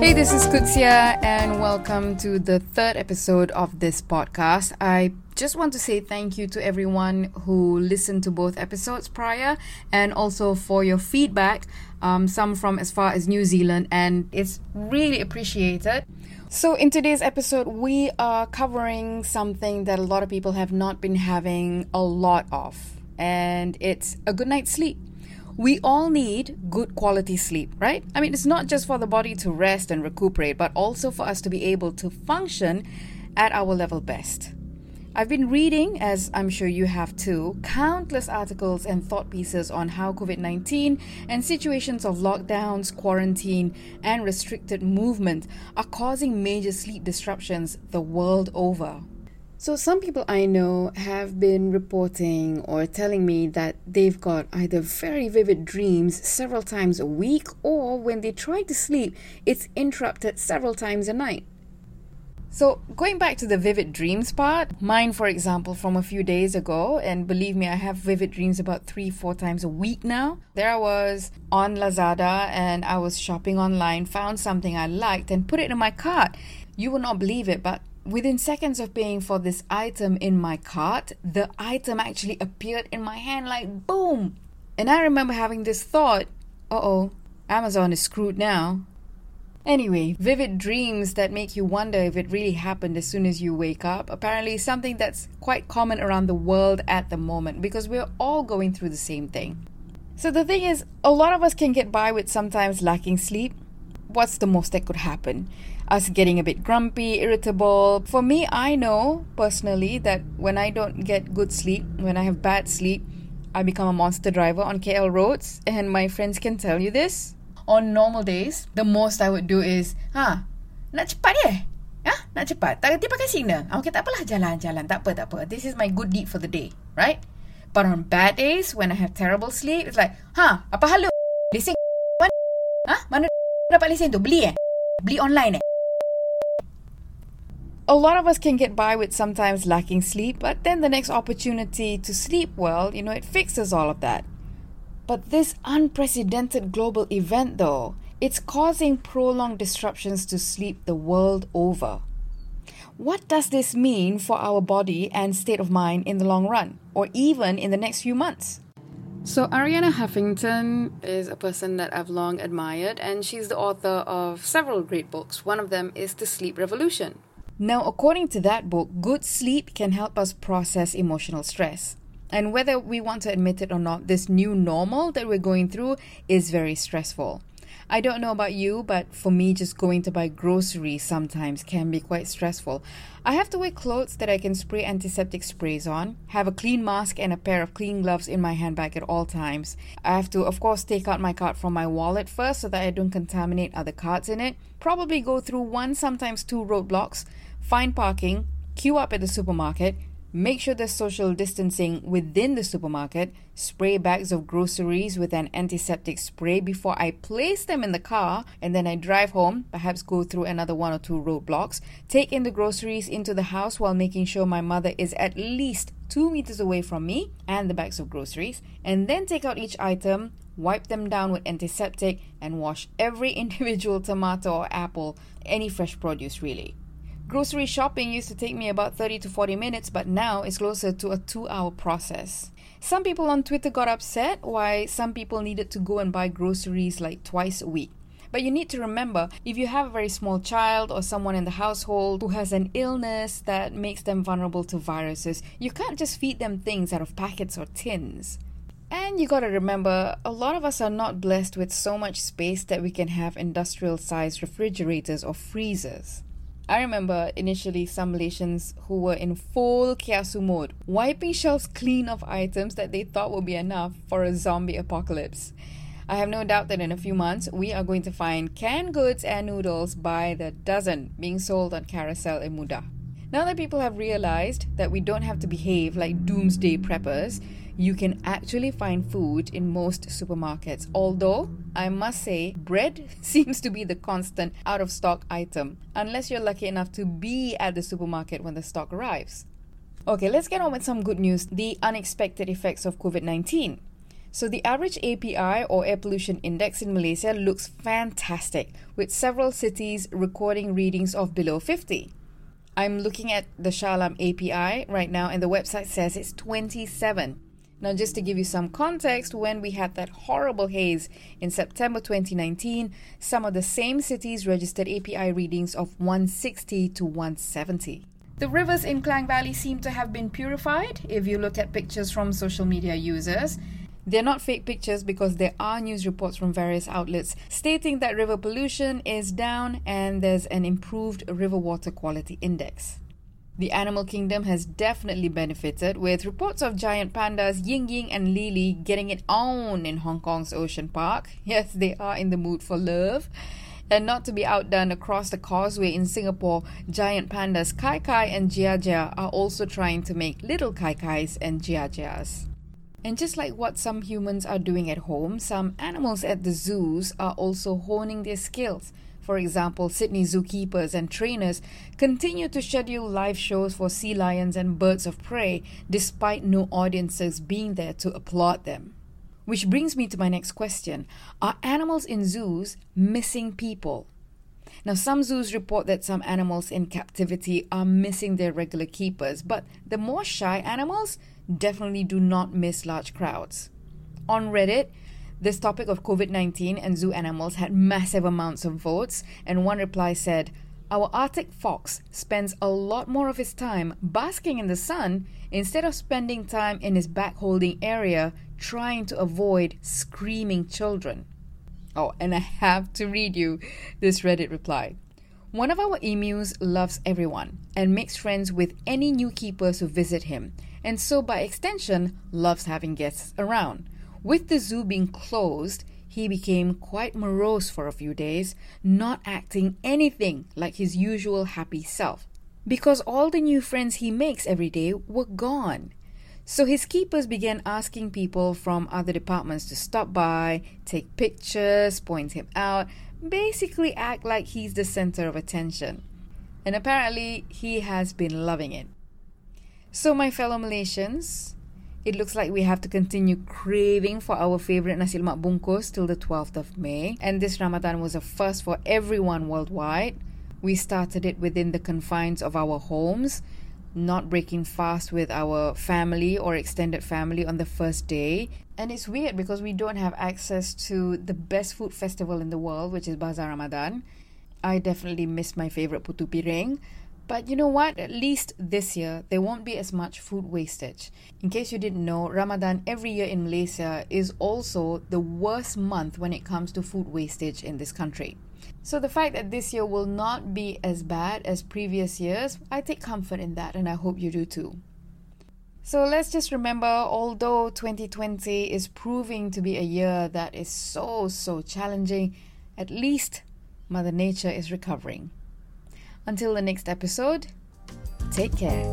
Hey, this is Kutsia, and welcome to the third episode of this podcast. I just want to say thank you to everyone who listened to both episodes prior and also for your feedback, um, some from as far as New Zealand, and it's really appreciated. So, in today's episode, we are covering something that a lot of people have not been having a lot of, and it's a good night's sleep we all need good quality sleep, right? I mean, it's not just for the body to rest and recuperate, but also for us to be able to function at our level best. I've been reading, as I'm sure you have too, countless articles and thought pieces on how COVID 19 and situations of lockdowns, quarantine, and restricted movement are causing major sleep disruptions the world over. So, some people I know have been reporting or telling me that they've got either very vivid dreams several times a week or when they try to sleep, it's interrupted several times a night. So, going back to the vivid dreams part, mine, for example, from a few days ago, and believe me, I have vivid dreams about three, four times a week now. There I was on Lazada and I was shopping online, found something I liked, and put it in my cart. You will not believe it, but Within seconds of paying for this item in my cart, the item actually appeared in my hand like boom. And I remember having this thought uh oh, Amazon is screwed now. Anyway, vivid dreams that make you wonder if it really happened as soon as you wake up. Apparently, something that's quite common around the world at the moment because we're all going through the same thing. So, the thing is, a lot of us can get by with sometimes lacking sleep. What's the most that could happen? us getting a bit grumpy, irritable. For me, I know personally that when I don't get good sleep, when I have bad sleep, I become a monster driver on KL roads, and my friends can tell you this. On normal days, the most I would do is, ha, nak cepat ya? Ha? Nak cepat? Tak kerti pakai signal. Ah, okay, tak apalah jalan-jalan. Tak apa, tak apa. This is my good deed for the day, right? But on bad days, when I have terrible sleep, it's like, ha, apa hal lu? Lesen mana? Ha? Mana lesen tu? Beli eh? Beli online eh? a lot of us can get by with sometimes lacking sleep, but then the next opportunity to sleep well, you know, it fixes all of that. But this unprecedented global event, though, it's causing prolonged disruptions to sleep the world over. What does this mean for our body and state of mind in the long run, or even in the next few months? So, Arianna Huffington is a person that I've long admired, and she's the author of several great books. One of them is The Sleep Revolution. Now, according to that book, good sleep can help us process emotional stress. And whether we want to admit it or not, this new normal that we're going through is very stressful. I don't know about you, but for me, just going to buy groceries sometimes can be quite stressful. I have to wear clothes that I can spray antiseptic sprays on, have a clean mask and a pair of clean gloves in my handbag at all times. I have to, of course, take out my card from my wallet first so that I don't contaminate other cards in it. Probably go through one, sometimes two roadblocks find parking, queue up at the supermarket, make sure there's social distancing within the supermarket, spray bags of groceries with an antiseptic spray before I place them in the car, and then I drive home, perhaps go through another one or two roadblocks, take in the groceries into the house while making sure my mother is at least two meters away from me and the bags of groceries, and then take out each item, wipe them down with antiseptic, and wash every individual tomato or apple, any fresh produce really. Grocery shopping used to take me about 30 to 40 minutes, but now it's closer to a two hour process. Some people on Twitter got upset why some people needed to go and buy groceries like twice a week. But you need to remember if you have a very small child or someone in the household who has an illness that makes them vulnerable to viruses, you can't just feed them things out of packets or tins. And you gotta remember, a lot of us are not blessed with so much space that we can have industrial sized refrigerators or freezers. I remember initially some Malaysians who were in full kiasu mode, wiping shelves clean of items that they thought would be enough for a zombie apocalypse. I have no doubt that in a few months we are going to find canned goods and noodles by the dozen being sold on Carousell in Mudah. Now that people have realized that we don't have to behave like doomsday preppers, you can actually find food in most supermarkets. Although, I must say, bread seems to be the constant out of stock item, unless you're lucky enough to be at the supermarket when the stock arrives. Okay, let's get on with some good news the unexpected effects of COVID 19. So, the average API or air pollution index in Malaysia looks fantastic, with several cities recording readings of below 50. I'm looking at the Shah Alam API right now, and the website says it's 27. Now, just to give you some context, when we had that horrible haze in September 2019, some of the same cities registered API readings of 160 to 170. The rivers in Klang Valley seem to have been purified if you look at pictures from social media users. They're not fake pictures because there are news reports from various outlets stating that river pollution is down and there's an improved river water quality index. The animal kingdom has definitely benefited with reports of giant pandas Ying Ying and Le Le getting it on in Hong Kong's Ocean Park. Yes, they are in the mood for love. And not to be outdone across the causeway in Singapore, giant pandas Kai Kai and Jia Jia are also trying to make little Kai Kais and Jia Jias. And just like what some humans are doing at home, some animals at the zoos are also honing their skills. For example, Sydney zookeepers and trainers continue to schedule live shows for sea lions and birds of prey despite no audiences being there to applaud them. Which brings me to my next question Are animals in zoos missing people? Now, some zoos report that some animals in captivity are missing their regular keepers, but the more shy animals definitely do not miss large crowds. On Reddit, this topic of COVID 19 and zoo animals had massive amounts of votes, and one reply said, Our Arctic fox spends a lot more of his time basking in the sun instead of spending time in his back holding area trying to avoid screaming children. Oh, and I have to read you this Reddit reply. One of our emus loves everyone and makes friends with any new keepers who visit him, and so by extension loves having guests around. With the zoo being closed, he became quite morose for a few days, not acting anything like his usual happy self, because all the new friends he makes every day were gone. So his keepers began asking people from other departments to stop by, take pictures, point him out, basically act like he's the center of attention. And apparently, he has been loving it. So, my fellow Malaysians, it looks like we have to continue craving for our favorite nasi lemak bungkus till the 12th of May. And this Ramadan was a first for everyone worldwide. We started it within the confines of our homes not breaking fast with our family or extended family on the first day. And it's weird because we don't have access to the best food festival in the world, which is Bazaar Ramadan. I definitely miss my favorite putu piring. But you know what? At least this year, there won't be as much food wastage. In case you didn't know, Ramadan every year in Malaysia is also the worst month when it comes to food wastage in this country. So the fact that this year will not be as bad as previous years, I take comfort in that and I hope you do too. So let's just remember although 2020 is proving to be a year that is so, so challenging, at least Mother Nature is recovering. Until the next episode, take care.